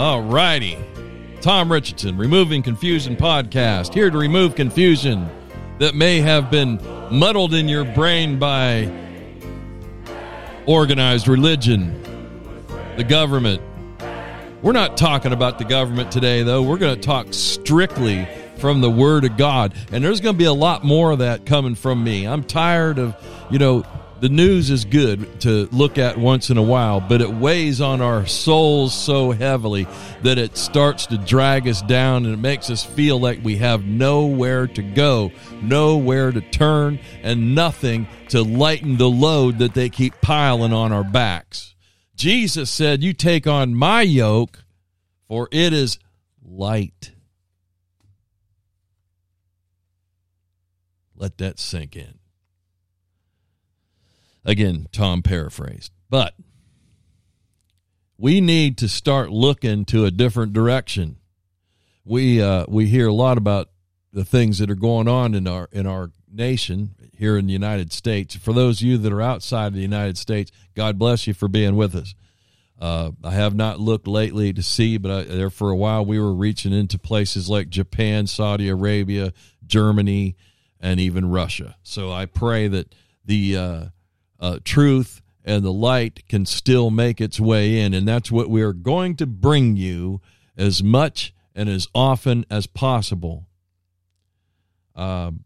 All righty. Tom Richardson, Removing Confusion podcast, here to remove confusion that may have been muddled in your brain by organized religion, the government. We're not talking about the government today, though. We're going to talk strictly from the Word of God. And there's going to be a lot more of that coming from me. I'm tired of, you know, the news is good to look at once in a while, but it weighs on our souls so heavily that it starts to drag us down and it makes us feel like we have nowhere to go, nowhere to turn, and nothing to lighten the load that they keep piling on our backs. Jesus said, You take on my yoke, for it is light. Let that sink in. Again, Tom paraphrased. But we need to start looking to a different direction. We uh, we hear a lot about the things that are going on in our in our nation here in the United States. For those of you that are outside of the United States, God bless you for being with us. Uh, I have not looked lately to see, but I, there for a while we were reaching into places like Japan, Saudi Arabia, Germany, and even Russia. So I pray that the uh, uh, truth and the light can still make its way in. And that's what we are going to bring you as much and as often as possible. Um,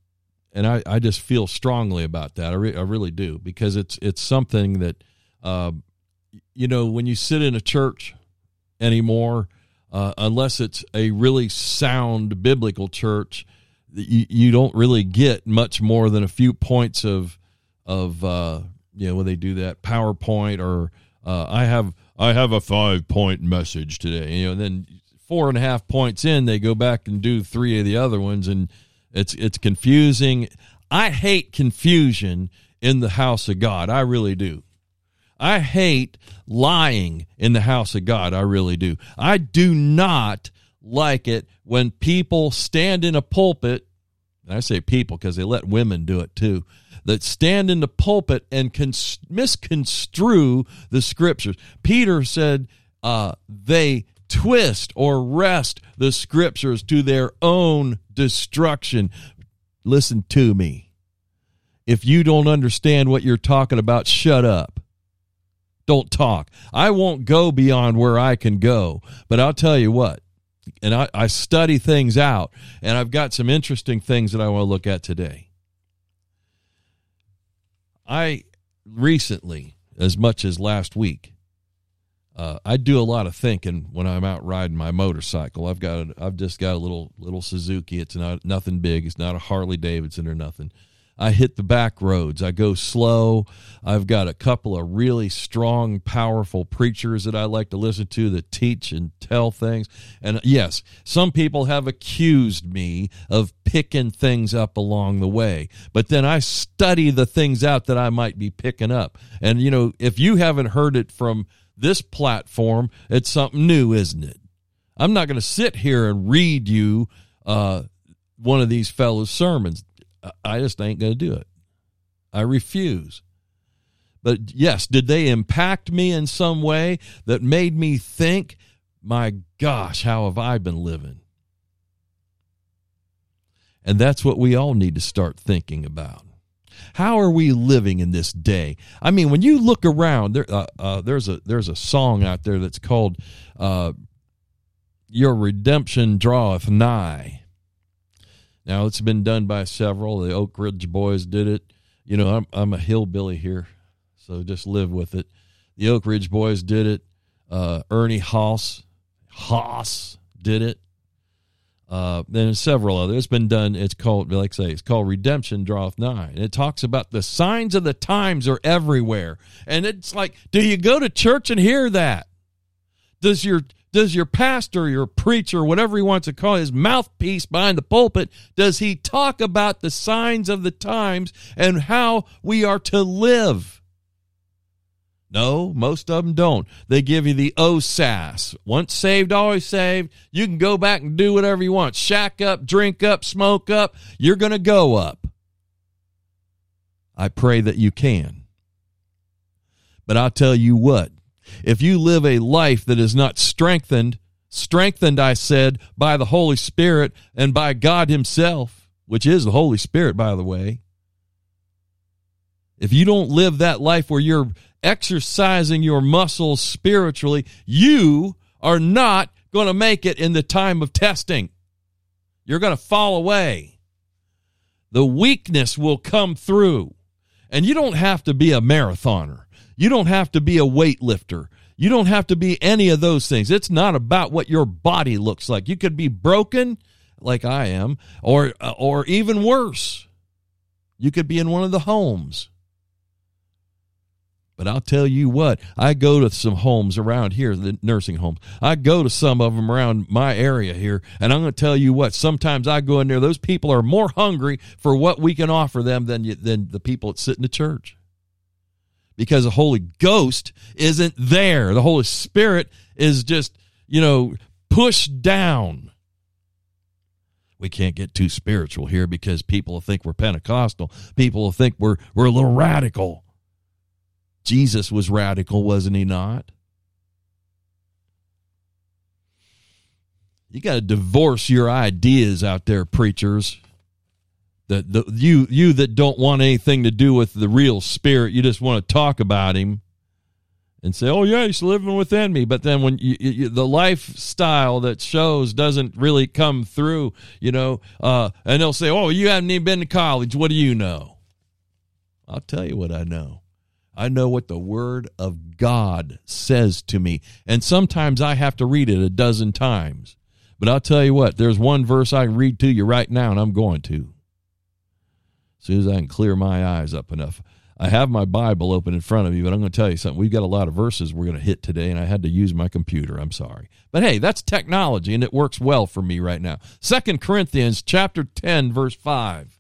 and I, I just feel strongly about that. I, re- I really do because it's it's something that, uh, you know, when you sit in a church anymore, uh, unless it's a really sound biblical church, you, you don't really get much more than a few points of of uh, you know when they do that PowerPoint or uh, I have I have a five point message today. You know, and then four and a half points in, they go back and do three of the other ones, and it's it's confusing. I hate confusion in the house of God. I really do. I hate lying in the house of God. I really do. I do not like it when people stand in a pulpit. I say people because they let women do it too. That stand in the pulpit and misconstrue the scriptures. Peter said uh, they twist or wrest the scriptures to their own destruction. Listen to me. If you don't understand what you're talking about, shut up don't talk. I won't go beyond where I can go. But I'll tell you what, and I, I, study things out, and I've got some interesting things that I want to look at today. I recently, as much as last week, uh, I do a lot of thinking when I'm out riding my motorcycle. I've got a, I've just got a little little Suzuki. It's not nothing big. It's not a Harley Davidson or nothing. I hit the back roads. I go slow. I've got a couple of really strong, powerful preachers that I like to listen to that teach and tell things. And yes, some people have accused me of picking things up along the way. But then I study the things out that I might be picking up. And, you know, if you haven't heard it from this platform, it's something new, isn't it? I'm not going to sit here and read you uh, one of these fellows' sermons. I just ain't going to do it. I refuse. But yes, did they impact me in some way that made me think, my gosh, how have I been living? And that's what we all need to start thinking about. How are we living in this day? I mean, when you look around, there, uh, uh, there's a there's a song out there that's called uh, "Your Redemption Draweth Nigh." Now, it's been done by several. The Oak Ridge Boys did it. You know, I'm I'm a hillbilly here, so just live with it. The Oak Ridge Boys did it. Uh, Ernie Haase Haase did it. Uh, then several others. It's been done. It's called, like I say, it's called Redemption Draweth. And it talks about the signs of the times are everywhere. And it's like, do you go to church and hear that? Does your does your pastor, your preacher, whatever he wants to call his mouthpiece behind the pulpit, does he talk about the signs of the times and how we are to live? No, most of them don't. They give you the OSAS. Once saved, always saved. You can go back and do whatever you want. Shack up, drink up, smoke up. You're going to go up. I pray that you can. But I'll tell you what, if you live a life that is not strengthened, strengthened, I said, by the Holy Spirit and by God Himself, which is the Holy Spirit, by the way, if you don't live that life where you're exercising your muscles spiritually, you are not going to make it in the time of testing. You're going to fall away. The weakness will come through. And you don't have to be a marathoner. You don't have to be a weightlifter. You don't have to be any of those things. It's not about what your body looks like. You could be broken like I am or uh, or even worse. You could be in one of the homes. But I'll tell you what, I go to some homes around here, the nursing homes. I go to some of them around my area here, and I'm going to tell you what, sometimes I go in there, those people are more hungry for what we can offer them than, than the people that sit in the church. Because the Holy Ghost isn't there. The Holy Spirit is just, you know, pushed down. We can't get too spiritual here because people will think we're Pentecostal. People will think we're, we're a little radical. Jesus was radical, wasn't he not? You got to divorce your ideas out there, preachers. That the you you that don't want anything to do with the real spirit, you just want to talk about him and say, "Oh yeah, he's living within me." But then when you, you, the lifestyle that shows doesn't really come through, you know, uh, and they'll say, "Oh, you haven't even been to college. What do you know?" I'll tell you what I know. I know what the Word of God says to me. And sometimes I have to read it a dozen times. But I'll tell you what, there's one verse I can read to you right now, and I'm going to. As soon as I can clear my eyes up enough. I have my Bible open in front of you, but I'm going to tell you something. We've got a lot of verses we're going to hit today, and I had to use my computer. I'm sorry. But hey, that's technology, and it works well for me right now. Second Corinthians chapter 10, verse 5.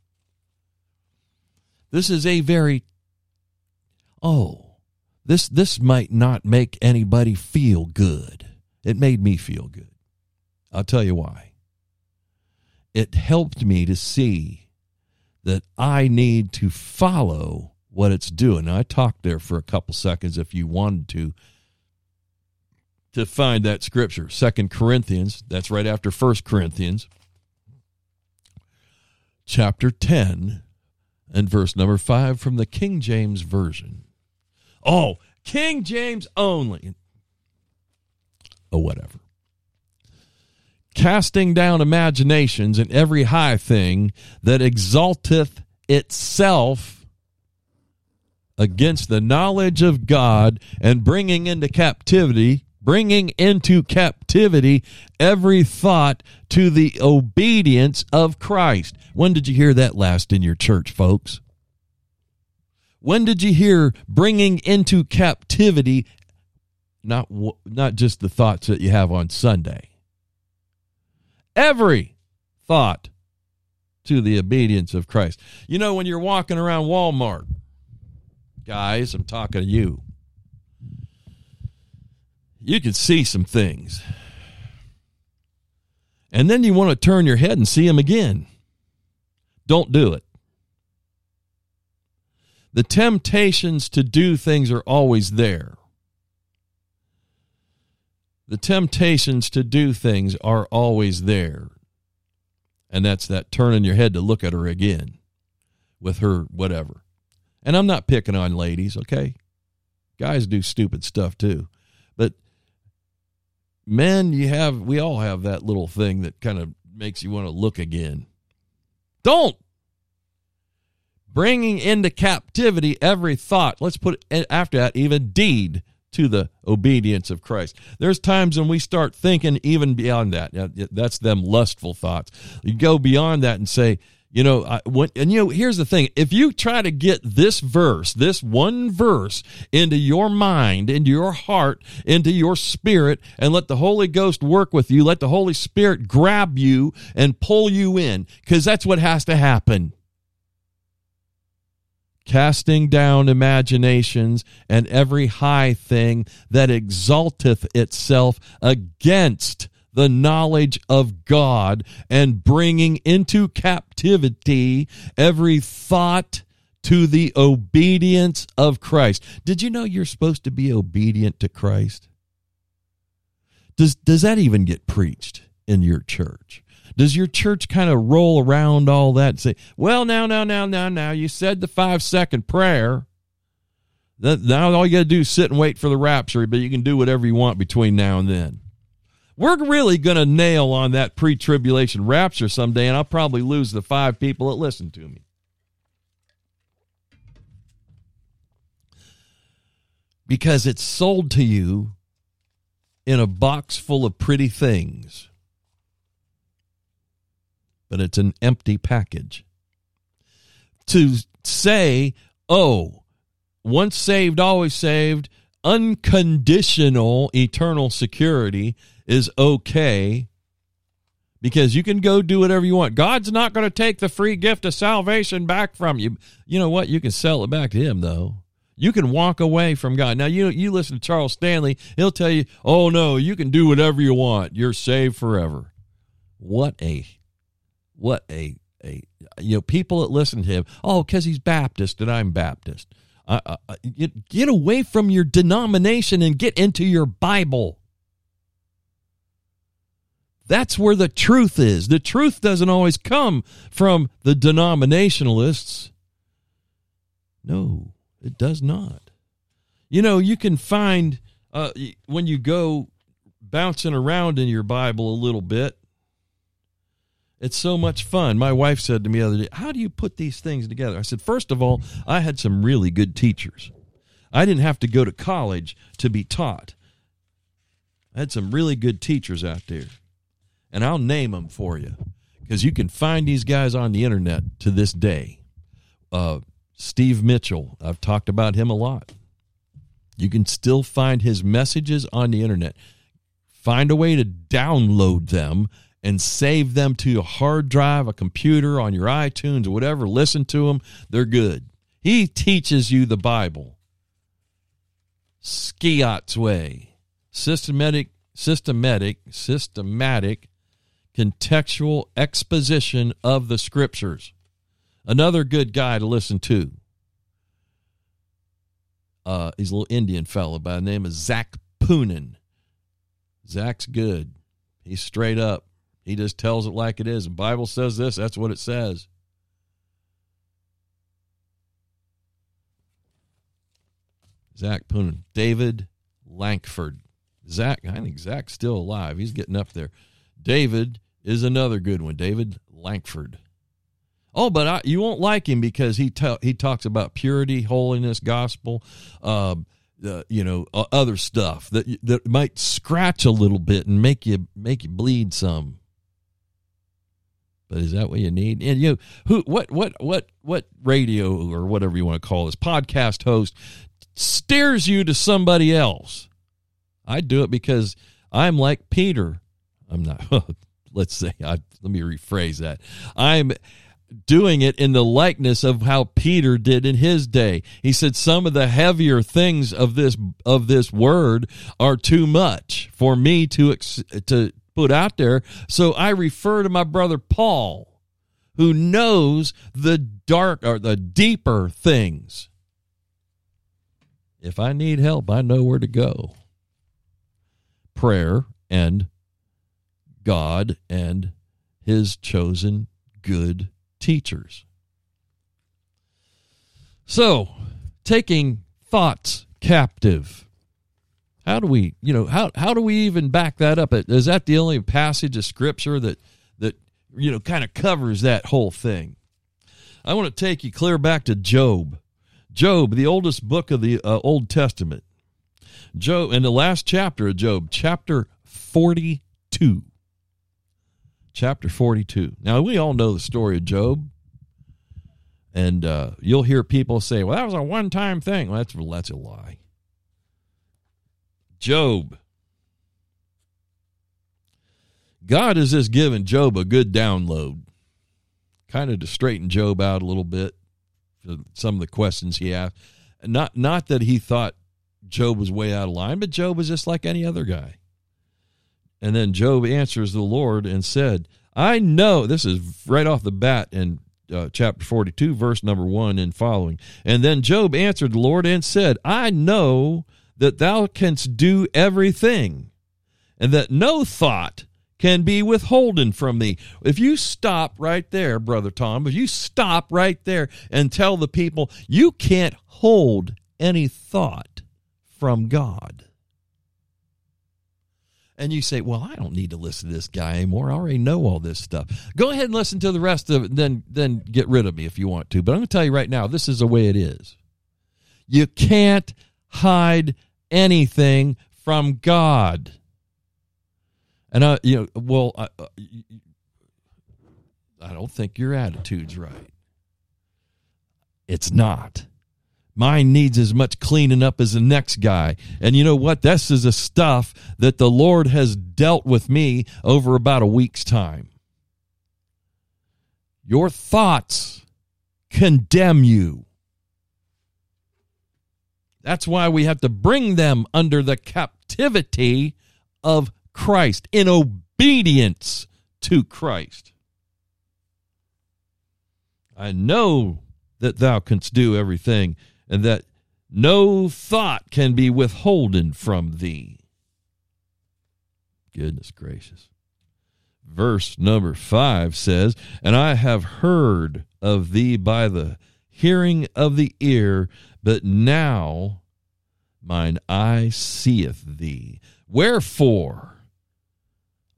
This is a very oh, this this might not make anybody feel good. It made me feel good. I'll tell you why. It helped me to see that I need to follow what it's doing. Now, I talked there for a couple seconds if you wanted to to find that scripture. Second Corinthians, that's right after First Corinthians, chapter 10 and verse number 5 from the King James Version. Oh, King James only. Oh, whatever. Casting down imaginations and every high thing that exalteth itself against the knowledge of God and bringing into captivity bringing into captivity every thought to the obedience of Christ. When did you hear that last in your church, folks? When did you hear bringing into captivity not not just the thoughts that you have on Sunday? Every thought to the obedience of Christ. You know when you're walking around Walmart, guys, I'm talking to you. you can see some things. And then you want to turn your head and see them again. Don't do it. The temptations to do things are always there. The temptations to do things are always there. And that's that turning your head to look at her again with her whatever. And I'm not picking on ladies, okay? Guys do stupid stuff too. But men, you have we all have that little thing that kind of makes you want to look again. Don't bringing into captivity every thought. Let's put after that even deed to the obedience of Christ. There's times when we start thinking even beyond that. That's them lustful thoughts. You go beyond that and say, you know, I, when, and you know, here's the thing: if you try to get this verse, this one verse, into your mind, into your heart, into your spirit, and let the Holy Ghost work with you, let the Holy Spirit grab you and pull you in, because that's what has to happen casting down imaginations and every high thing that exalteth itself against the knowledge of God and bringing into captivity every thought to the obedience of Christ. Did you know you're supposed to be obedient to Christ? Does does that even get preached in your church? Does your church kind of roll around all that and say, well, now, now, now, now, now, you said the five second prayer. Now all you got to do is sit and wait for the rapture, but you can do whatever you want between now and then. We're really going to nail on that pre tribulation rapture someday, and I'll probably lose the five people that listen to me. Because it's sold to you in a box full of pretty things but it's an empty package. To say, oh, once saved, always saved, unconditional eternal security is okay because you can go do whatever you want. God's not going to take the free gift of salvation back from you. You know what? You can sell it back to him though. You can walk away from God. Now you you listen to Charles Stanley, he'll tell you, "Oh no, you can do whatever you want. You're saved forever." What a what a a you know people that listen to him oh because he's baptist and i'm baptist. Uh, uh, get, get away from your denomination and get into your bible. That's where the truth is. The truth doesn't always come from the denominationalists. No it does not. You know you can find uh, when you go bouncing around in your bible a little bit it's so much fun. My wife said to me the other day, How do you put these things together? I said, First of all, I had some really good teachers. I didn't have to go to college to be taught. I had some really good teachers out there. And I'll name them for you because you can find these guys on the internet to this day. Uh, Steve Mitchell, I've talked about him a lot. You can still find his messages on the internet. Find a way to download them and save them to a hard drive, a computer, on your iTunes or whatever. Listen to them, they're good. He teaches you the Bible. Skiot's way. Systematic, systematic, systematic, contextual exposition of the scriptures. Another good guy to listen to. Uh, he's a little Indian fellow by the name of Zac Poonen. Zac's good. He's straight up. He just tells it like it is. The Bible says this, that's what it says. Zac Poonen, David Lankford. Zac, I think Zac's still alive. He's getting up there. David is another good one. David Lankford. Oh, but I, you won't like him because he ta- he talks about purity, holiness, gospel, uh, uh, you know, uh, other stuff that that might scratch a little bit and make you make you bleed some. But is that what you need? And you know, who what what what what radio or whatever you want to call this podcast host steers you to somebody else? I do it because I'm like Peter. I'm not let's say I let me rephrase that. I'm doing it in the likeness of how Peter did in his day. He said some of the heavier things of this of this word are too much for me to to put out there. So I refer to my brother Paul, who knows the dark or the deeper things. If I need help, I know where to go. Prayer and God and his chosen good teachers. So, taking thoughts captive. How do we, you know, how how do we even back that up? Is that the only passage of scripture that that you know kind of covers that whole thing? I want to take you clear back to Job. Job, the oldest book of the uh, Old Testament. Job in the last chapter of Job, chapter 42 chapter 42. Now, we all know the story of Job. And uh, you'll hear people say, well, that was a one time thing. Well, that's, that's a lie. Job. God has just given Job a good download, kind of to straighten Job out a little bit for some of the questions he asked. Not, not that he thought Job was way out of line, but Job was just like any other guy. And then Job answers the Lord and said, I know, this is right off the bat in uh, chapter 42, verse number 1 and following. And then Job answered the Lord and said, I know that thou canst do everything, and that no thought can be withholden from thee. If you stop right there, Brother Tom, if you stop right there and tell the people, you can't hold any thought from God and you say, "Well, I don't need to listen to this guy anymore. I already know all this stuff." Go ahead and listen to the rest of it, then then get rid of me if you want to. But I'm going to tell you right now, this is the way it is. You can't hide anything from God. And I, you know, well, I, uh, I don't think your attitude's right. It's not. Mine needs as much cleaning up as the next guy. And you know what? This is the stuff that the Lord has dealt with me over about a week's time. Your thoughts condemn you. That's why we have to bring them under the captivity of Christ in obedience to Christ. I know that thou canst do everything and that no thought can be withholden from thee. Goodness gracious. Verse number five says, And I have heard of thee by the hearing of the ear, but now mine eye seeth thee. Wherefore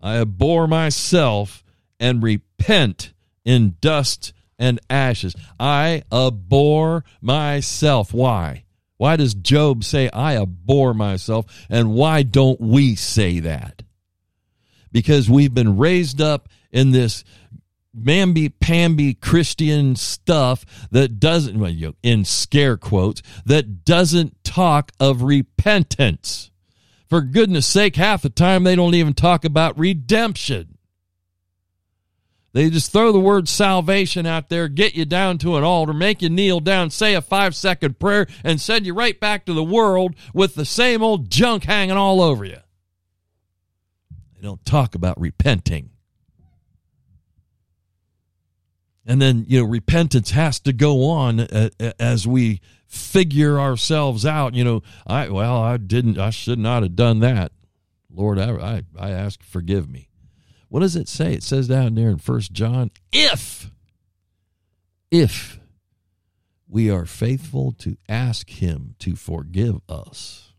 I abhor myself and repent in dust and ashes. I abhor myself. Why? Why does Job say, I abhor myself? And why don't we say that? Because we've been raised up in this mamby pamby Christian stuff that doesn't, well, you know, in scare quotes, that doesn't talk of repentance. For goodness sake, half the time they don't even talk about redemption. They just throw the word salvation out there, get you down to an altar, make you kneel down, say a five second prayer, and send you right back to the world with the same old junk hanging all over you. They don't talk about repenting. And then, you know, repentance has to go on uh, uh, as we figure ourselves out. You know, I, well, I didn't, I should not have done that. Lord, I, I, ask, forgive me. What does it say? It says down there in First John, if, if we are faithful to ask him to forgive us.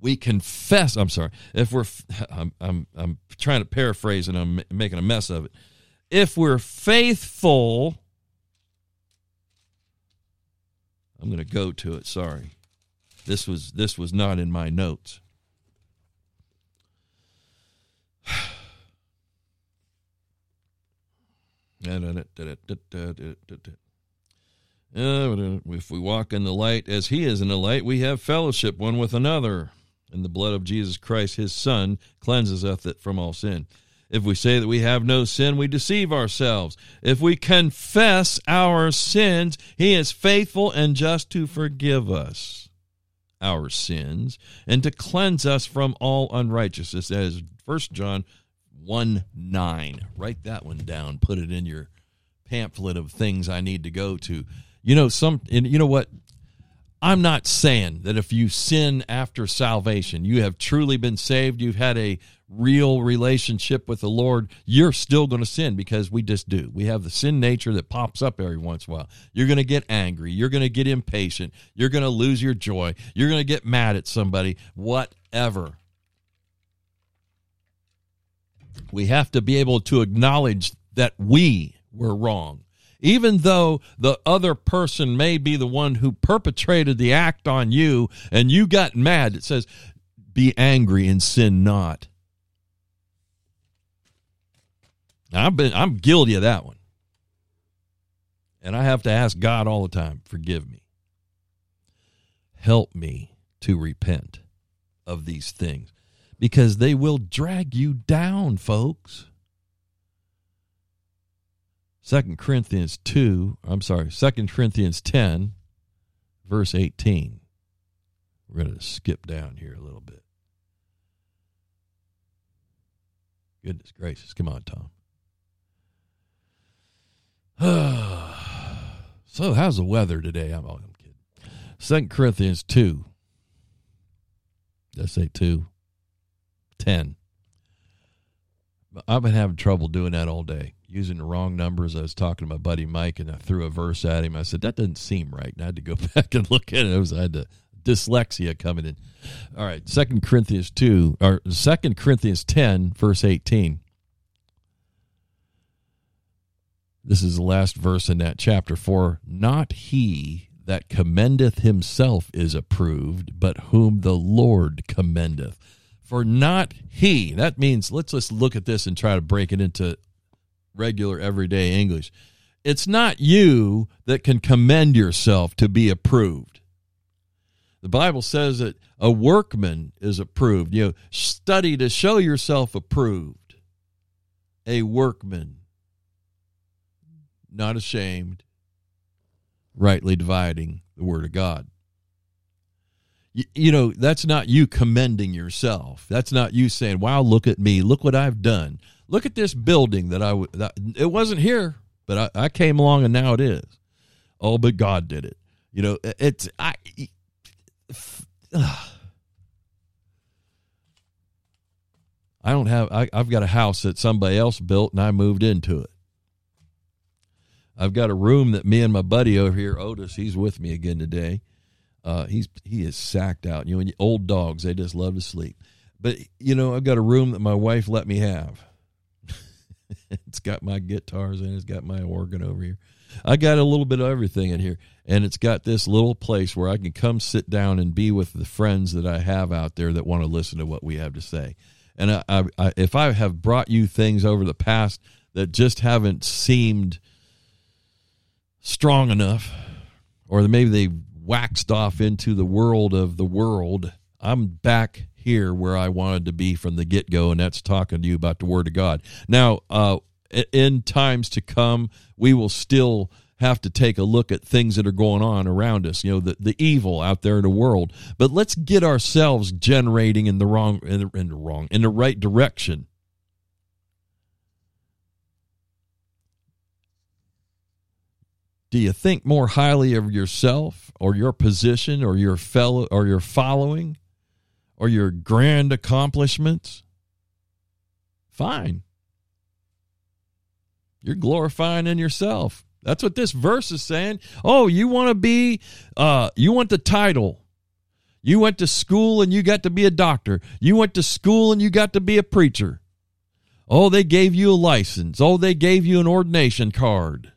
We confess, I'm sorry, if we're, I'm, I'm, I'm trying to paraphrase and I'm making a mess of it. If we're faithful, I'm going to go to it, sorry. This was, this was not in my notes. If we walk in the light as he is in the light, we have fellowship one with another. And the blood of Jesus Christ, his son, cleanses us from all sin. If we say that we have no sin, we deceive ourselves. If we confess our sins, he is faithful and just to forgive us our sins and to cleanse us from all unrighteousness. That is 1 John 1 9. Write that one down. Put it in your pamphlet of things I need to go to. You know, some, and you know what? I'm not saying that if you sin after salvation, you have truly been saved, you've had a real relationship with the Lord, you're still going to sin because we just do. We have the sin nature that pops up every once in a while. You're going to get angry. You're going to get impatient. You're going to lose your joy. You're going to get mad at somebody, whatever. We have to be able to acknowledge that we were wrong even though the other person may be the one who perpetrated the act on you and you got mad, it says, be angry and sin not. I've been I'm guilty of that one. And I have to ask God all the time, forgive me. Help me to repent of these things because they will drag you down, folks. Second Corinthians 2, I'm sorry, Second Corinthians 10, verse 18. We're going to skip down here a little bit. Goodness gracious. Come on, Tom. So, how's the weather today? I'm, oh, I'm kidding. Second Corinthians 2. Did I say 2? 10. I've been having trouble doing that all day using the wrong numbers. I was talking to my buddy Mike, and I threw a verse at him. I said that doesn't seem right, and I had to go back and look at it. it was, I had to, dyslexia coming in. All right, Second Corinthians two or Second Corinthians ten, verse eighteen. This is the last verse in that chapter. For not he that commendeth himself is approved, but whom the Lord commendeth. For not he, that means, let's just look at this and try to break it into regular everyday English. It's not you that can commend yourself to be approved. The Bible says that a workman is approved. You know, study to show yourself approved. A workman, not ashamed, rightly dividing the word of God. You, you know, that's not you commending yourself. That's not you saying, "Wow, look at me. Look what I've done." Look at this building that I that, it wasn't here, but I, I came along and now it is. Oh, but God did it. You know, it's I. I don't have. I, I've got a house that somebody else built, and I moved into it. I've got a room that me and my buddy over here, Otis, he's with me again today. Uh, he's he is sacked out. You know, old dogs, they just love to sleep. But you know, I've got a room that my wife let me have. it's got my guitars in it. It's got my organ over here. I got a little bit of everything in here. And it's got this little place where I can come sit down and be with the friends that I have out there that want to listen to what we have to say. And I, I, I, if I have brought you things over the past that just haven't seemed strong enough, or maybe they waxed off into the world of the world, I'm back here where I wanted to be from the get go, and that's talking to you about the Word of God. Now, uh, in times to come, we will still have to take a look at things that are going on around us, you know, the, the evil out there in the world. But let's get ourselves generating in the wrong in the, in the wrong in the right direction. Do you think more highly of yourself or your position or your fellow or your following? or your grand accomplishments, fine. You're glorifying in yourself. That's what this verse is saying. Oh, you want to be, uh, you want the title. You went to school and you got to be a doctor. You went to school and you got to be a preacher. Oh, they gave you a license. Oh, they gave you an ordination card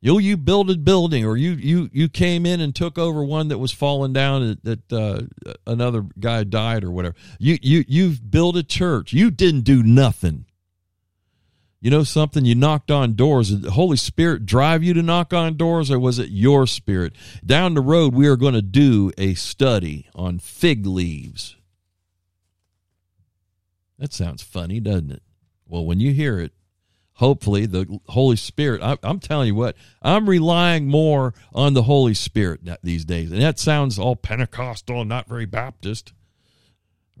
you you built a building or you you you came in and took over one that was falling down that uh, another guy died or whatever. You you you've built a church. You didn't do nothing. You know something? You knocked on doors. Did the holy spirit drive you to knock on doors or was it your spirit? Down the road we are going to do a study on fig leaves. That sounds funny, doesn't it? Well, when you hear it, hopefully the Holy Spirit, I, am telling you what, I'm relying more on the Holy Spirit these days. And that sounds all Pentecostal and not very Baptist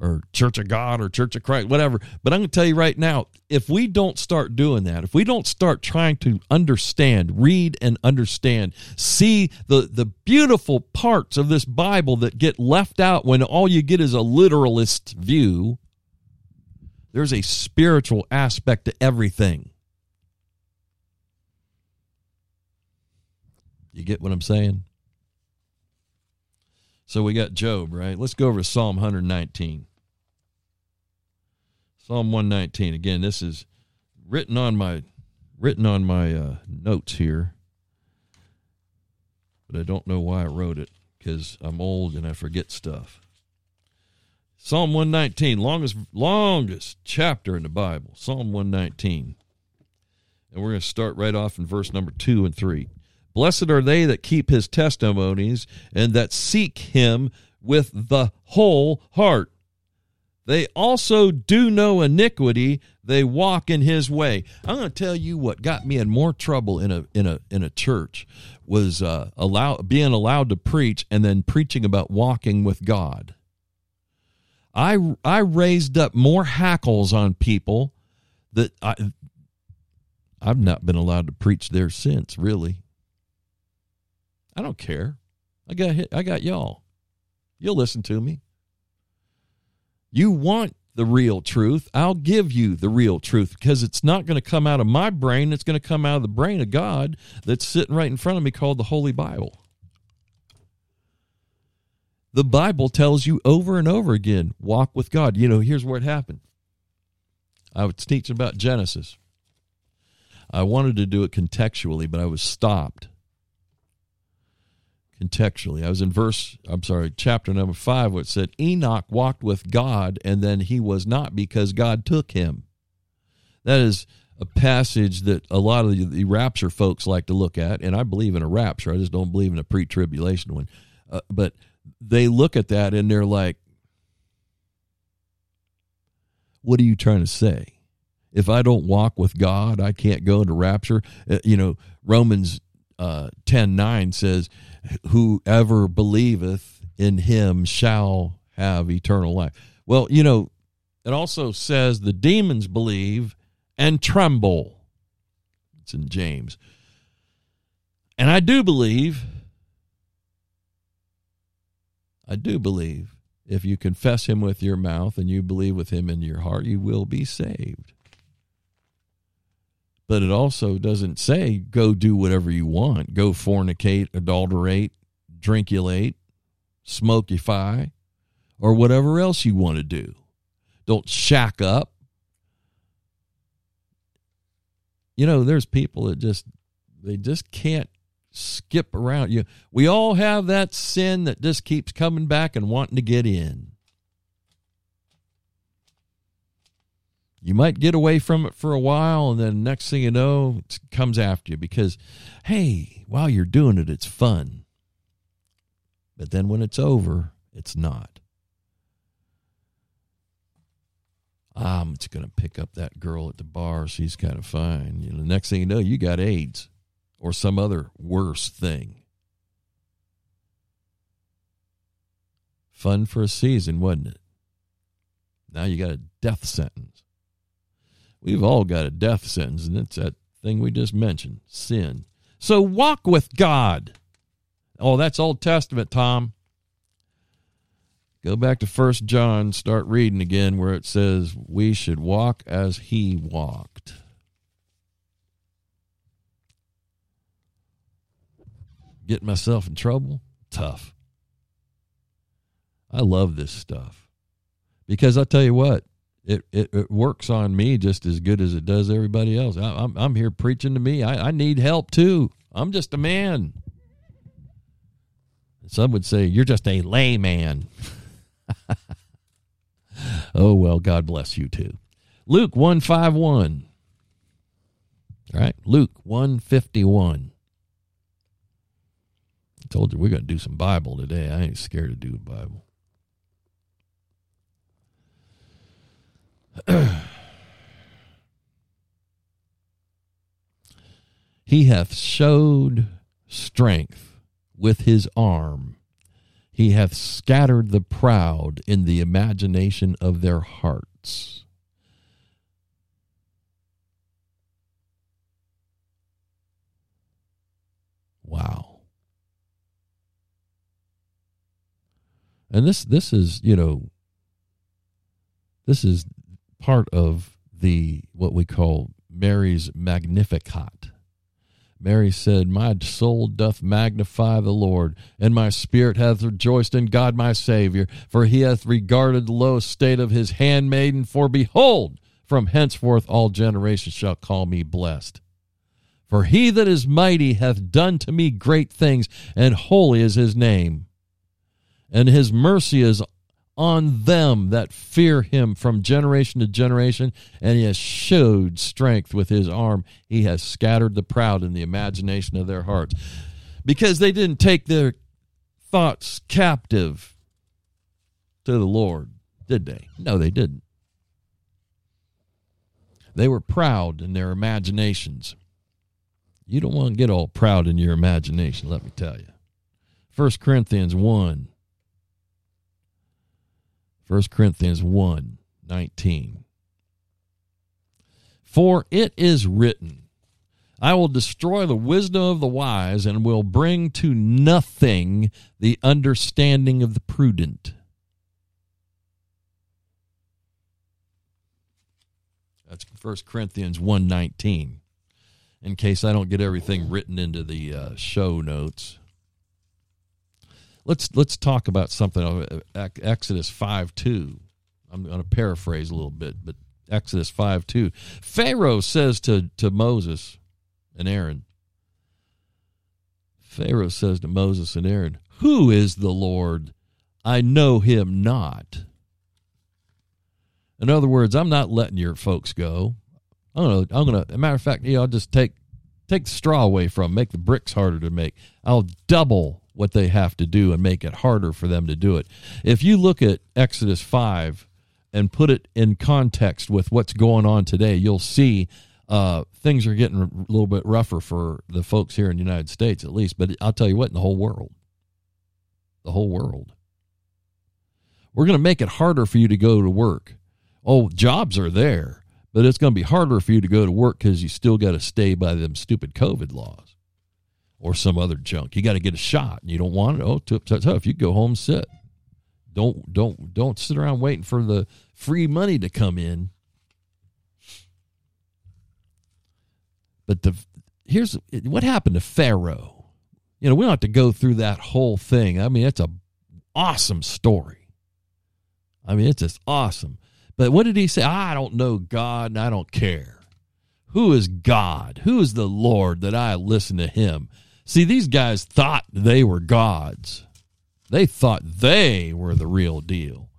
or Church of God or Church of Christ, whatever. But I'm going to tell you right now if we don't start doing that, if we don't start trying to understand, read and understand, see the, the beautiful parts of this Bible that get left out when all you get is a literalist view, there's a spiritual aspect to everything. You get what I'm saying? So we got Job, right? Let's go over to Psalm 119. Psalm 119. Again, this is written on my written on my uh, notes here, but I don't know why I wrote it because I'm old and I forget stuff. Psalm 119, longest longest chapter in the Bible. Psalm 119. And we're going to start right off in verse number 2 and 3. Blessed are they that keep his testimonies and that seek him with the whole heart. They also do no iniquity, they walk in his way. I'm going to tell you what got me in more trouble in a in a in a church was uh, allow being allowed to preach and then preaching about walking with God. I I raised up more hackles on people that I I've not been allowed to preach there since, really. I don't care. I got hit, I got y'all. You'll listen to me. You want the real truth, I'll give you the real truth because it's not going to come out of my brain. It's going to come out of the brain of God that's sitting right in front of me called the Holy Bible. The Bible tells you over and over again walk with God. You know, here's where it happened. I was teaching about Genesis. I wanted to do it contextually, but I was stopped contextually. I was in verse, I'm sorry, chapter number five, where it said, Enoch walked with God, and then he was not because God took him. That is a passage that a lot of the, rapture folks like to look at, and I believe in a rapture. I just don't believe in a pre tribulation one. Uh, but they look at that and they're like, what are you trying to say? If I don't walk with God, I can't go into rapture. Uh, you know, Romans uh, 10 9 says, whoever believeth in him shall have eternal life. Well, you know, it also says the demons believe and tremble. It's in James. And I do believe, I do believe, if you confess him with your mouth and you believe with him in your heart, you will be saved. But it also doesn't say go do whatever you want. Go fornicate, adulterate, drinkulate, smokify, or whatever else you want to do. Don't shack up. You know, there's people that just they just can't skip around. You we all have that sin that just keeps coming back and wanting to get in. You might get away from it for a while and then next thing you know it comes after you because hey while you're doing it it's fun. But then when it's over it's not. I'm just going to pick up that girl at the bar. She's kind of fine. You know next thing you know you got aids or some other worse thing. Fun for a season wasn't it? Now you got a death sentence We've all got a death sentence, and it's that thing we just mentioned sin. So walk with God. Oh, that's Old Testament, Tom. Go back to First John, start reading again where it says we should walk as he walked. Get myself in trouble? Tough. I love this stuff. Because I'll tell you what, it, it, it, works on me just as good as it does everybody else. I, am I'm, I'm here preaching to me. I, I need help too. I'm just a man. Some would say you're just a layman. oh well, God bless you too. Luke one five one. All right, Luke one fifty one. I told you we're going to do some Bible today. I ain't scared to do the Bible. he hath showed strength with his arm. He hath scattered the proud in the imagination of their hearts. Wow. And this this is, you know, this is part of the what we call Mary's Magnificat. Mary said, My soul doth magnify the Lord, and my spirit hath rejoiced in God my Savior, for he hath regarded the low estate of his handmaiden. For behold, from henceforth all generations shall call me blessed. For he that is mighty hath done to me great things, and holy is his name. And his mercy is on them that fear him from generation to generation, and he has showed strength with his arm. He has scattered the proud in the imagination of their hearts. Because they didn't take their thoughts captive to the Lord, did they? No, they didn't. They were proud in their imaginations. You don't want to get all proud in your imagination, let me tell you. 1 Corinthians 1 1 Corinthians 1 19. For it is written, I will destroy the wisdom of the wise and will bring to nothing the understanding of the prudent. That's 1 Corinthians 1:19. In case I don't get everything written into the uh, show notes let's let's talk about something. Uh, Exodus five two. I'm going to paraphrase a little bit, but Exodus five two. Pharaoh says to to Moses and Aaron. Pharaoh says to Moses and Aaron, "Who is the Lord? I know him not." In other words, I'm not letting your folks go. I'm gonna, I'm gonna. Matter of fact, you know, I'll just take take the straw away from, make the bricks harder to make. I'll double what they have to do and make it harder for them to do it. If you look at Exodus 5 and put it in context with what's going on today, you'll see uh, things are getting a little bit rougher for the folks here in the United States, at least. But I'll tell you what, in the whole world, the whole world, we're going to make it harder for you to go to work. Oh, jobs are there, but it's going to be harder for you to go to work because you still got to stay by them stupid COVID laws or some other junk. You got to get a shot, and you don't want it. Oh, tough, tough, tough. You go home, sit. Don't don't don't sit around waiting for the free money to come in. But the here's what happened to Pharaoh. You know, we don't have to go through that whole thing. I mean, it's a awesome story. I mean, it's just awesome. But what did he say? I don't know God and I don't care. Who is God? Who is the Lord that I listen to him? See, these guys thought they were gods. They thought they were the real deal.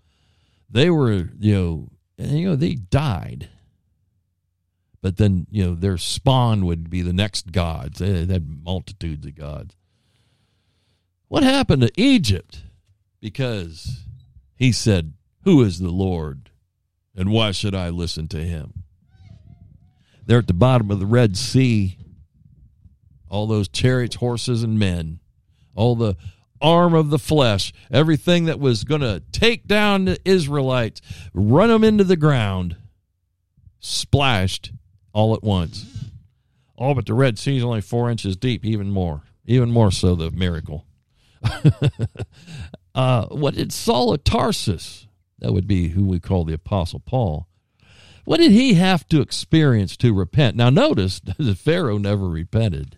They were, you know, and, you know, they died. But then, you know, their spawn would be the next gods. They had multitudes of gods. What happened to Egypt? Because he said, Who is the Lord? And why should I listen to him? They're at the bottom of the Red Sea all those chariots, horses, and men, all the arm of the flesh, everything that was going to take down the Israelites, run them into the ground, splashed all at once. All but the Red Sea is only four inches deep, even more, even more so the miracle. uh, what did Saul of Tarsus, that would be who we call the Apostle Paul, what did he have to experience to repent? Now, notice that Pharaoh never repented.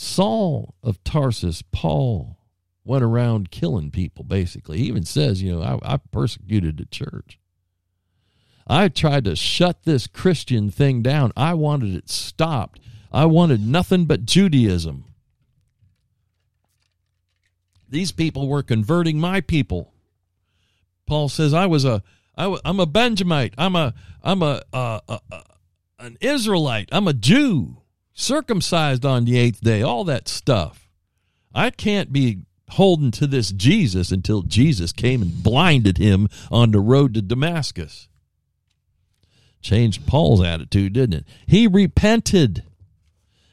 Saul of Tarsus, Paul, went around killing people, basically. He even says, you know, I, I persecuted the church. I tried to shut this Christian thing down. I wanted it stopped. I wanted nothing but Judaism. These people were converting my people. Paul says, "I was a, I, I'm a Benjamite. I'm a, I'm a, uh, uh, uh, an Israelite. I'm a Jew." Circumcised on the eighth day, all that stuff. I can't be holding to this Jesus until Jesus came and blinded him on the road to Damascus. changed Paul's attitude, didn't it? He repented.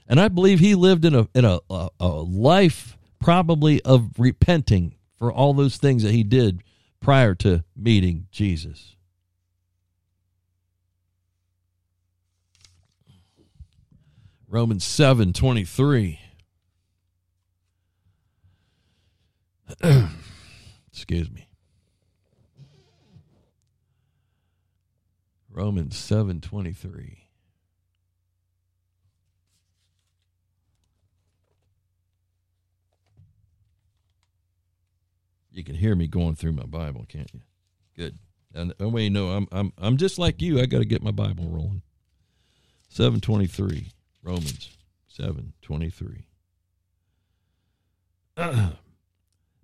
And I believe he lived in a in a, a, a life probably of repenting for all those things that he did prior to meeting Jesus. Romans 7 23. Excuse me. Romans 7:23 You can hear me going through my Bible, can't you? Good. And that way know I'm I'm I'm just like you. I got to get my Bible rolling. 723 Romans 723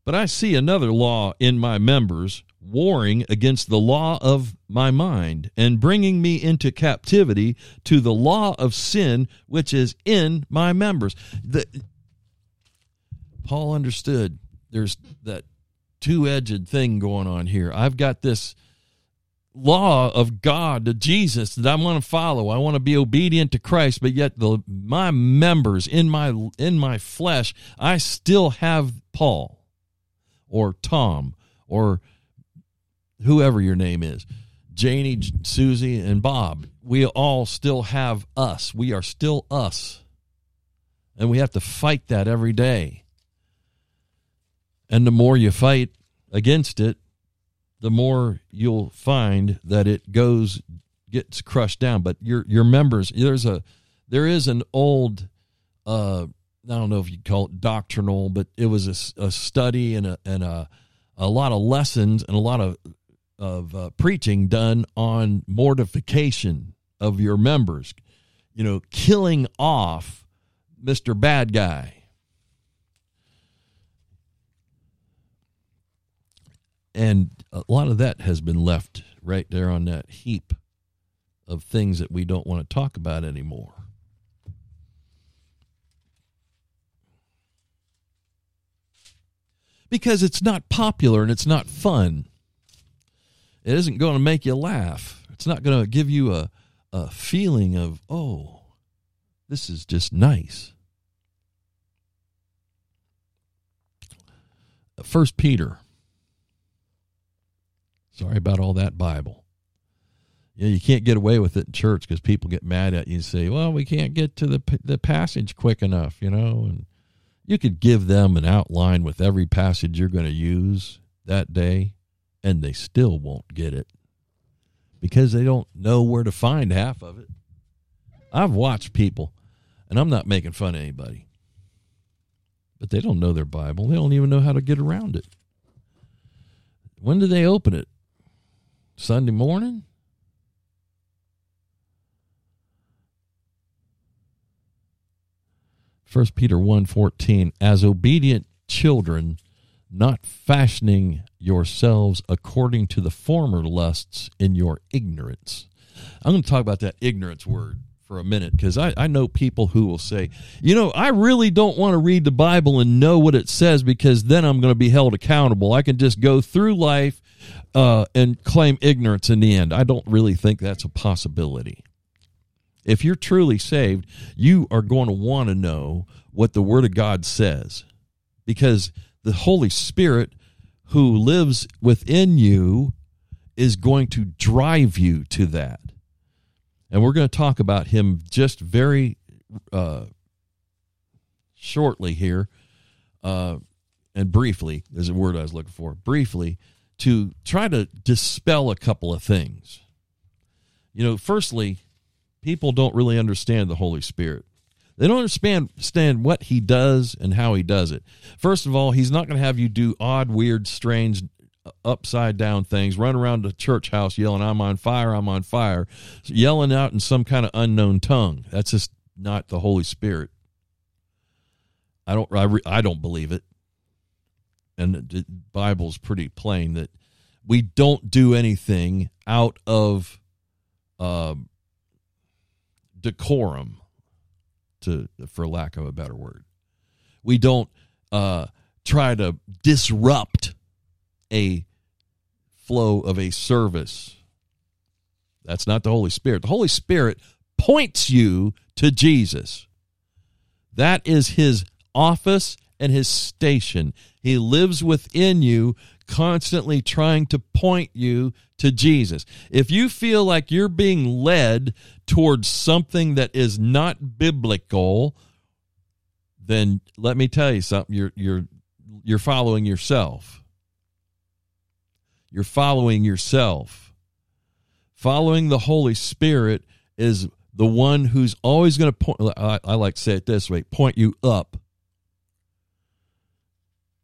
But I see another law in my members, warring against the law of my mind, and bringing me into captivity to the law of sin which is in my members. The, Paul understood there's that two edged thing going on here. I've got this law of God to Jesus that I want to follow. I want to be obedient to Christ, but yet the my members in my in my flesh, I still have Paul or Tom or whoever your name is. Janie, Susie, and Bob. We all still have us. We are still us. And we have to fight that every day. And the more you fight against it, the more you'll find that it goes gets crushed down. But your your members, there's a there is an old uh I don't know if you call it doctrinal, but it was a, a study and a and a a lot of lessons and a lot of of uh, preaching done on mortification of your members. You know, killing off Mister Bad Guy. And a lot of that has been left right there on that heap of things that we don't want to talk about anymore. because it's not popular and it's not fun. It isn't going to make you laugh. It's not going to give you a, a feeling of, oh, this is just nice. First Peter. Sorry about all that Bible. Yeah, you can't get away with it in church because people get mad at you and say, "Well, we can't get to the the passage quick enough," you know, and you could give them an outline with every passage you're going to use that day, and they still won't get it because they don't know where to find half of it. I've watched people, and I'm not making fun of anybody, but they don't know their Bible. They don't even know how to get around it. When do they open it? Sunday morning? First Peter 1:14 as obedient children not fashioning yourselves according to the former lusts in your ignorance. I'm going to talk about that ignorance word for a minute because I, I know people who will say, you know, I really don't want to read the Bible and know what it says because then I'm going to be held accountable. I can just go through life uh, and claim ignorance in the end. I don't really think that's a possibility. If you're truly saved, you are going to want to know what the Word of God says because the Holy Spirit who lives within you is going to drive you to that. And we're going to talk about him just very uh, shortly here uh, and briefly, is a word I was looking for, briefly, to try to dispel a couple of things. You know, firstly, people don't really understand the Holy Spirit. They don't understand, what he does and how he does it. First of all, he's not going to have you do odd, weird, strange, upside down things, run around the church house yelling, I'm on fire, I'm on fire, yelling out in some kind of unknown tongue. That's just not the Holy Spirit. I don't, I, I don't believe it. And the Bible's pretty plain that we don't do anything out of uh, decorum, to for lack of a better word. We don't uh, try to disrupt a flow of a service That's not the Holy Spirit. The Holy Spirit points you to Jesus. That is his office and his station. He lives within you, constantly trying to point you to Jesus. If you feel like you're being led towards something that is not biblical, then let me tell you something. You're you're you're following yourself. You're following yourself. Following the Holy Spirit is the one who's always going to point. I, I like to say it this way: point you up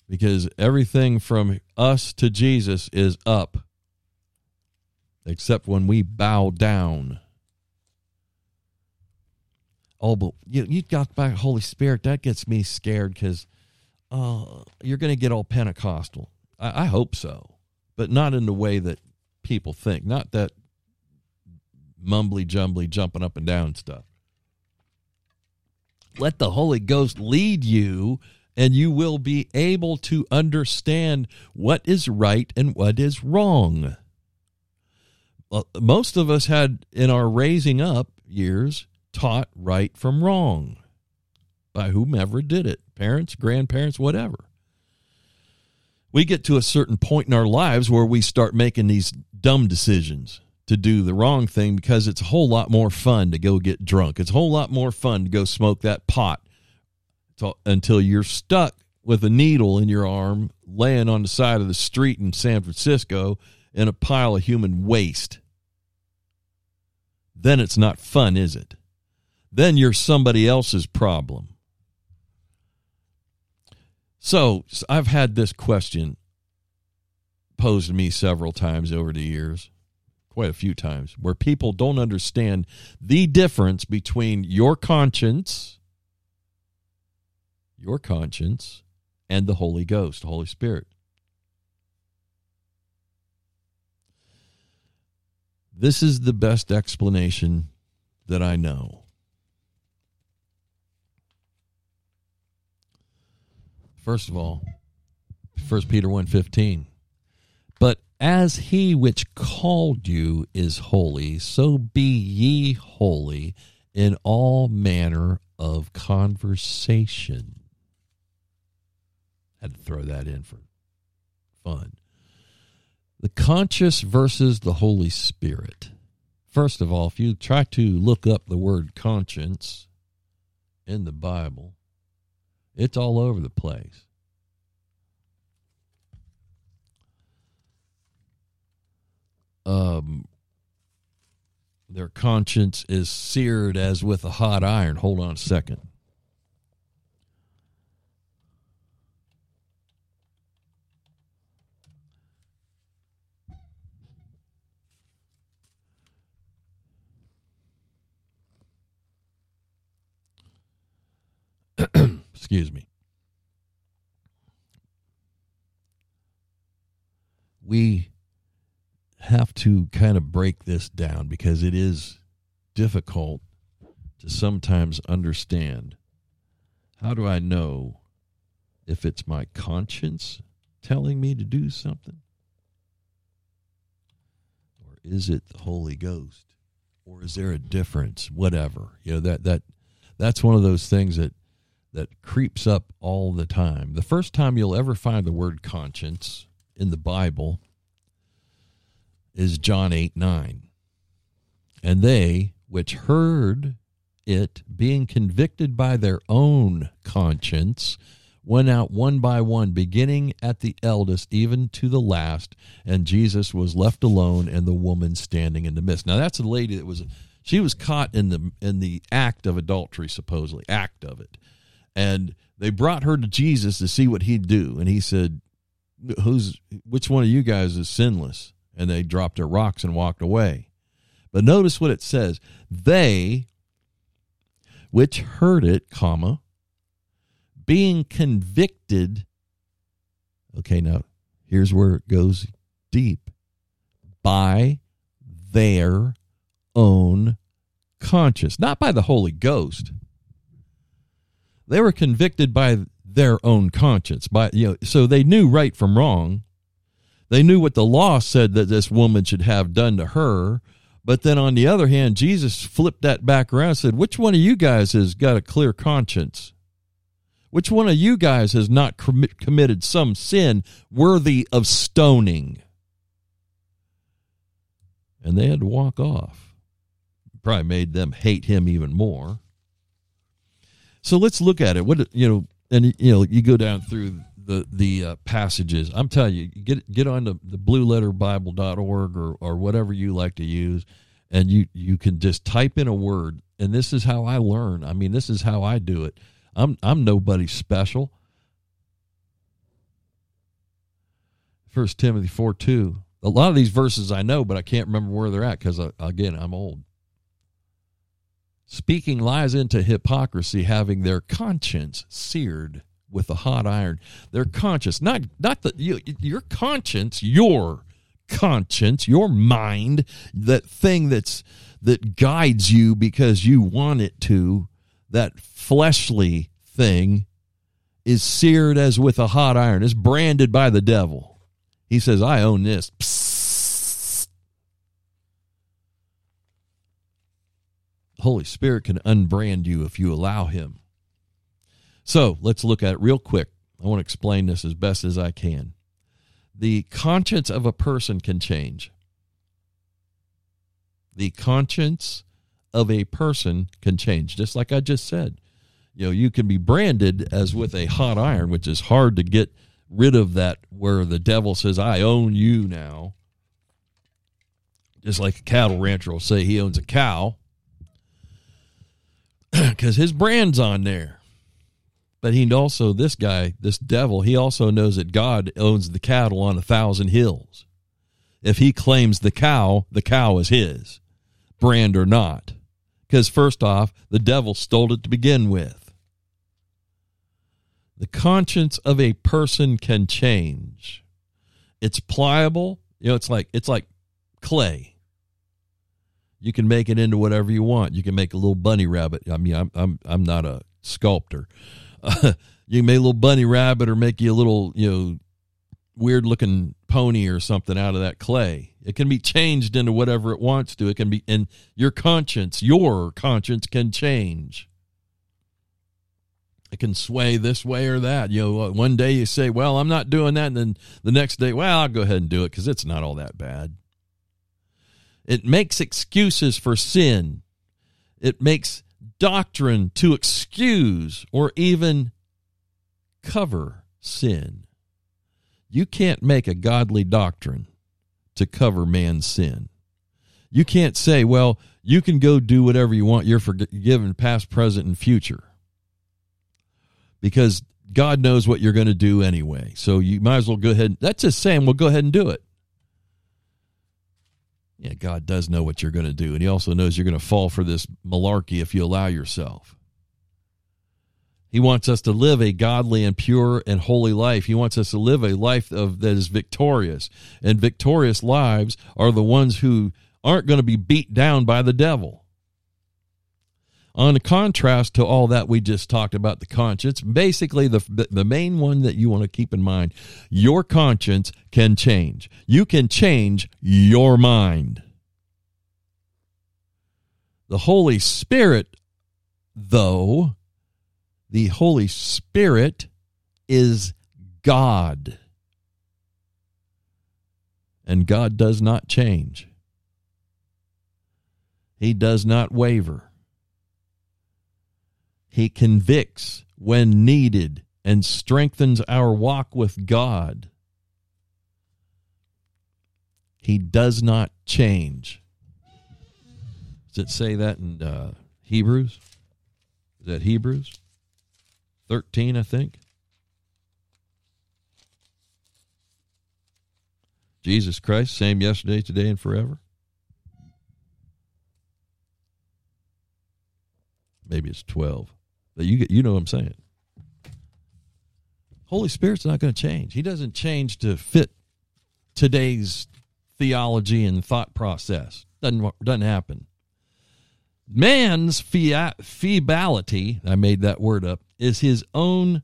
because everything from us to Jesus is up, except when we bow down. Oh, but you, you got back Holy Spirit. That gets me scared because uh, you're going to get all Pentecostal. I, I hope so, but not in the way that people think. Not that mumbly jumbly jumping up and down stuff. Let the Holy Ghost lead you and you will be able to understand what is right and what is wrong. Most of us had, in our raising up years, taught right from wrong by whomever did it parents, grandparents, whatever. We get to a certain point in our lives where we start making these dumb decisions to do the wrong thing because it's a whole lot more fun to go get drunk. It's a whole lot more fun to go smoke that pot until you're stuck with a needle in your arm laying on the side of the street in San Francisco in a pile of human waste. Then it's not fun, is it? Then you're somebody else's problem. So I've had this question posed to me several times over the years, quite a few times, where people don't understand the difference between your conscience your conscience, and the Holy Ghost, Holy Spirit. This is the best explanation that I know. First of all, 1 Peter 1:15. But as he which called you is holy, so be ye holy in all manner of conversation had to throw that in for fun. The conscious versus the Holy Spirit. First of all, if you try to look up the word conscience in the Bible, it's all over the place. Um, their conscience is seared as with a hot iron. Hold on a second. Excuse me. We have to kind of break this down because it is difficult to sometimes understand. How do I know if it's my conscience telling me to do something? Or is it the Holy Ghost? Or is there a difference? Whatever. You know, that that that's one of those things that that creeps up all the time. The first time you'll ever find the word conscience in the Bible is John 8 9. And they which heard it, being convicted by their own conscience, went out one by one, beginning at the eldest, even to the last, and Jesus was left alone, and the woman standing in the midst. Now that's a lady that was she was caught in the in the act of adultery, supposedly act of it, and they brought her to Jesus to see what he'd do. And he said, Who's which one of you guys is sinless? And they dropped their rocks and walked away. But notice what it says. They which heard it, comma, being convicted. Okay, now here's where it goes deep. By their own conscience, not by the Holy Ghost they were convicted by their own conscience. By you know, so they knew right from wrong. They knew what the law said that this woman should have done to her, But then on the other hand, Jesus flipped that back around and said, Which one of you guys has got a clear conscience? Which one of you guys has not com- committed some sin worthy of stoning? And they had to walk off. Probably made them hate him even more. So let's look at it. What you know, and you know, you go down through the the uh, passages. I'm telling you, get get on the, the blueletterbible.org or or whatever you like to use, and you you can just type in a word. And this is how I learn. I mean, this is how I do it. I'm I'm nobody special. First Timothy four two. A lot of these verses I know, but I can't remember where they're at because uh, again I'm old. Speaking lies into hypocrisy, having their conscience seared with a hot iron. Their conscience, not not the you, your conscience, your conscience, your mind, that thing that's that guides you because you want it to, that fleshly thing is seared as with a hot iron, is branded by the devil. He says, I own this. Psst. Holy Spirit can unbrand you if you allow him. So let's look at it real quick. I want to explain this as best as I can. The conscience of a person can change. The conscience of a person can change, just like I just said. You know, you can be branded as with a hot iron, which is hard to get rid of that where the devil says, I own you now. Just like a cattle rancher will say he owns a cow because his brand's on there. But he also, this guy, this devil, he also knows that God owns the cattle on a thousand hills. If he claims the cow, the cow is his, brand or not. Because first off, the devil stole it to begin with. The conscience of a person can change. It's pliable. You know, it's like it's like clay. You can make it into whatever you want. You can make a little bunny rabbit. I mean, I'm I'm I'm not a sculptor. Uh, you can make a little bunny rabbit or make you a little, you know, weird looking pony or something out of that clay. It can be changed into whatever it wants to. It can be, and your conscience, your conscience can change. It can sway this way or that. You know, one day you say, well, I'm not doing that. And then the next day, well, I'll go ahead and do it because it's not all that bad. It makes excuses for sin. It makes doctrine to excuse or even cover sin. You can't make a godly doctrine to cover man's sin. You can't say, well, you can go do whatever you want. You're forgiven past, present, and future. Because God knows what you're going to do anyway. So you might as well go ahead. That's just saying, well, go ahead and do it. Yeah, God does know what you're going to do. And He also knows you're going to fall for this malarkey if you allow yourself. He wants us to live a godly and pure and holy life. He wants us to live a life of that is victorious. And victorious lives are the ones who aren't going to be beat down by the devil. On contrast to all that we just talked about the conscience, basically the the main one that you want to keep in mind, your conscience can change. You can change your mind. The Holy Spirit though the Holy Spirit is God. And God does not change. He does not waver. He convicts when needed and strengthens our walk with God. He does not change. Does it say that in uh, Hebrews? Is that Hebrews? 13, I think. Jesus Christ, same yesterday, today, and forever. Maybe it's 12. You, you know what I'm saying. Holy Spirit's not going to change. He doesn't change to fit today's theology and thought process. Doesn't, doesn't happen. Man's feebality, I made that word up, is his own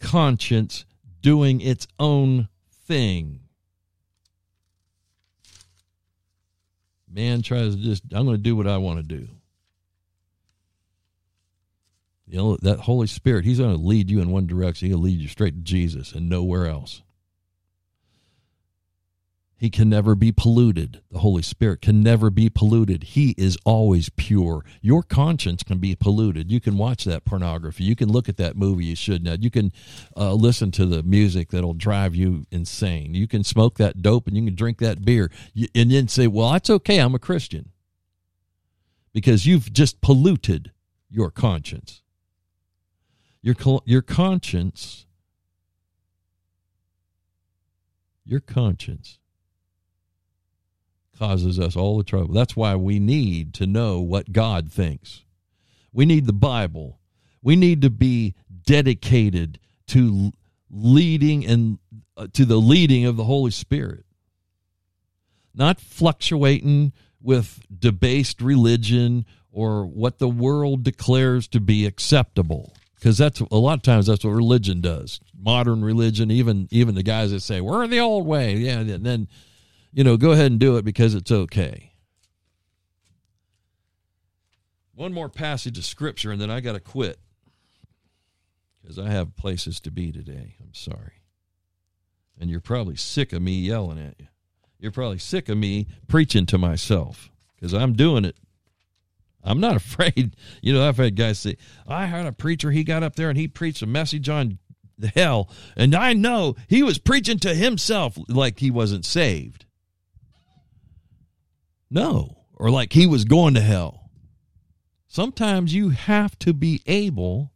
conscience doing its own thing. Man tries to just, I'm going to do what I want to do. You know, that Holy Spirit, He's going to lead you in one direction. He'll lead you straight to Jesus and nowhere else. He can never be polluted. The Holy Spirit can never be polluted. He is always pure. Your conscience can be polluted. You can watch that pornography. You can look at that movie you shouldn't You can uh, listen to the music that'll drive you insane. You can smoke that dope and you can drink that beer and then say, well, that's okay. I'm a Christian. Because you've just polluted your conscience. Your, your conscience, your conscience causes us all the trouble. That's why we need to know what God thinks. We need the Bible. We need to be dedicated to leading and uh, to the leading of the Holy Spirit. Not fluctuating with debased religion or what the world declares to be acceptable because that's a lot of times that's what religion does modern religion even even the guys that say we're the old way yeah and then you know, go ahead and do it because it's okay. One more passage of scripture, and then I got to quit because I have places to be today. I'm sorry. And you're probably sick of me yelling at you. You're probably sick of me preaching to myself because I'm doing it. I'm not afraid. You know, I've had guys say, I had a preacher, he got up there and he preached a message on hell, and I know he was preaching to himself like he wasn't saved. No, or like he was going to hell. Sometimes you have to be able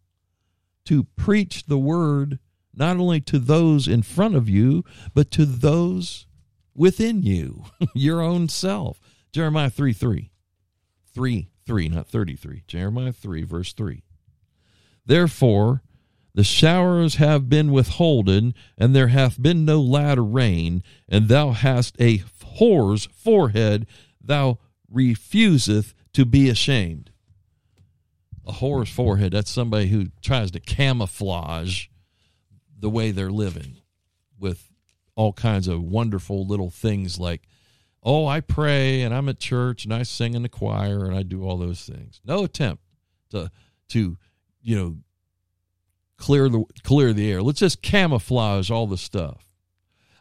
to preach the word not only to those in front of you, but to those within you, your own self. Jeremiah 3 3. 3 3, not 33. Jeremiah 3, verse 3. Therefore, the showers have been withholden, and there hath been no latter rain, and thou hast a whore's forehead thou refuseth to be ashamed. A whore's forehead, that's somebody who tries to camouflage the way they're living with all kinds of wonderful little things like, oh, I pray and I'm at church and I sing in the choir and I do all those things. No attempt to to, you know, clear the clear the air. Let's just camouflage all the stuff.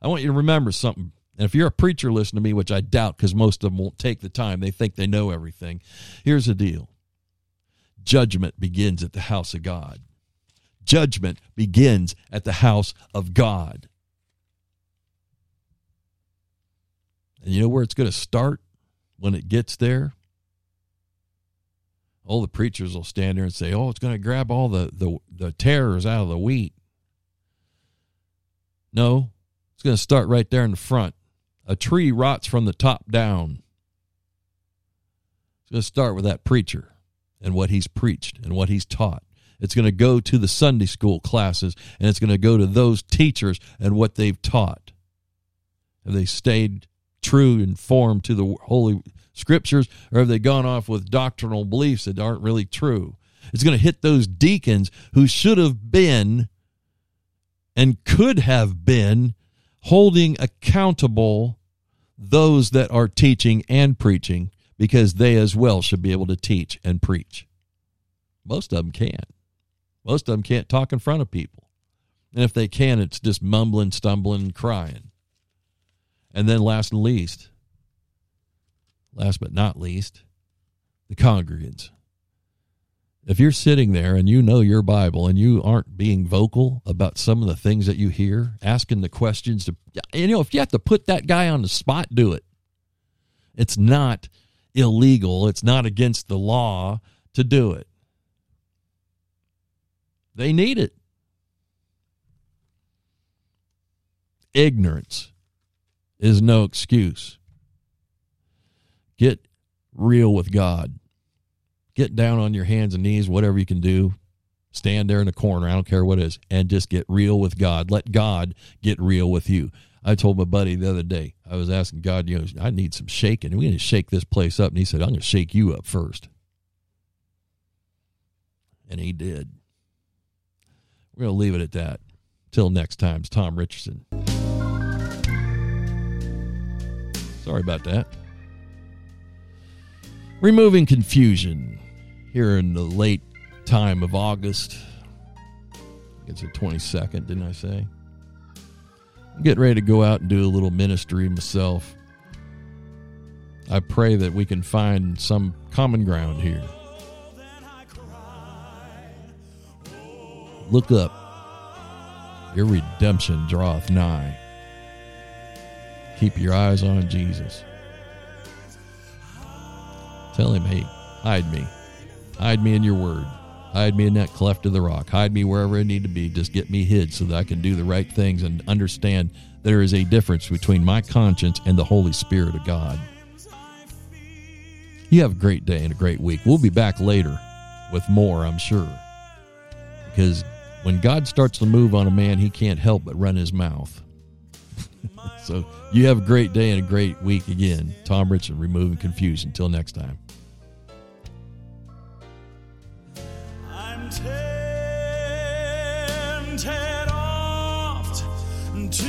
I want you to remember something and if you're a preacher, listen to me, which I doubt because most of them won't take the time. They think they know everything. Here's the deal judgment begins at the house of God. Judgment begins at the house of God. And you know where it's going to start when it gets there? All the preachers will stand there and say, "Oh, it's going to grab all the the, the terrors out of the wheat." No, it's going to start right there in the front. A tree rots from the top down. It's going to start with that preacher and what he's preached and what he's taught. It's going to go to the Sunday school classes and it's going to go to those teachers and what they've taught. Have they stayed true and formed to the Holy Scriptures or have they gone off with doctrinal beliefs that aren't really true? It's going to hit those deacons who should have been and could have been holding accountable those that are teaching and preaching because they as well should be able to teach and preach. Most of them can't. Most of them can't talk in front of people. And if they can, it's just mumbling, stumbling, crying. And then, last and least, last but not least, the congregants if you're sitting there and you know your Bible and you aren't being vocal about some of the things that you hear, asking the questions to, you know, if you have to put that guy on the spot, do it. It's not illegal, it's not against the law to do it. They need it. Ignorance is no excuse. Get real with God get down on your hands and knees, whatever you can do. Stand there in the corner, I don't care what it is, and just get real with God. Let God get real with you. I told my buddy the other day, I was asking God, you know, I need some shaking. We need to shake this place up. And he said, I'm going to shake you up first. And he did. We're going to leave it at that. Till next time, Tom Richardson. Sorry about that. Removing confusion here in the late time of August. It's the 22nd, didn't I say? I'm getting ready to go out and do a little ministry myself. I pray that we can find some common ground here. Look up. Your redemption draweth nigh. Keep your eyes on Jesus. Tell him, hey, hide me. Hide me in your word. Hide me in that cleft of the rock. Hide me wherever I need to be. Just get me hid so that I can do the right things and understand there is a difference between my conscience and the Holy Spirit of God. You have a great day and a great week. We'll be back later with more, I'm sure. Because when God starts to move on a man, he can't help but run his mouth. so you have a great day and a great week again. Tom Richard, removing confusion. Until next time. I'm tempted oft to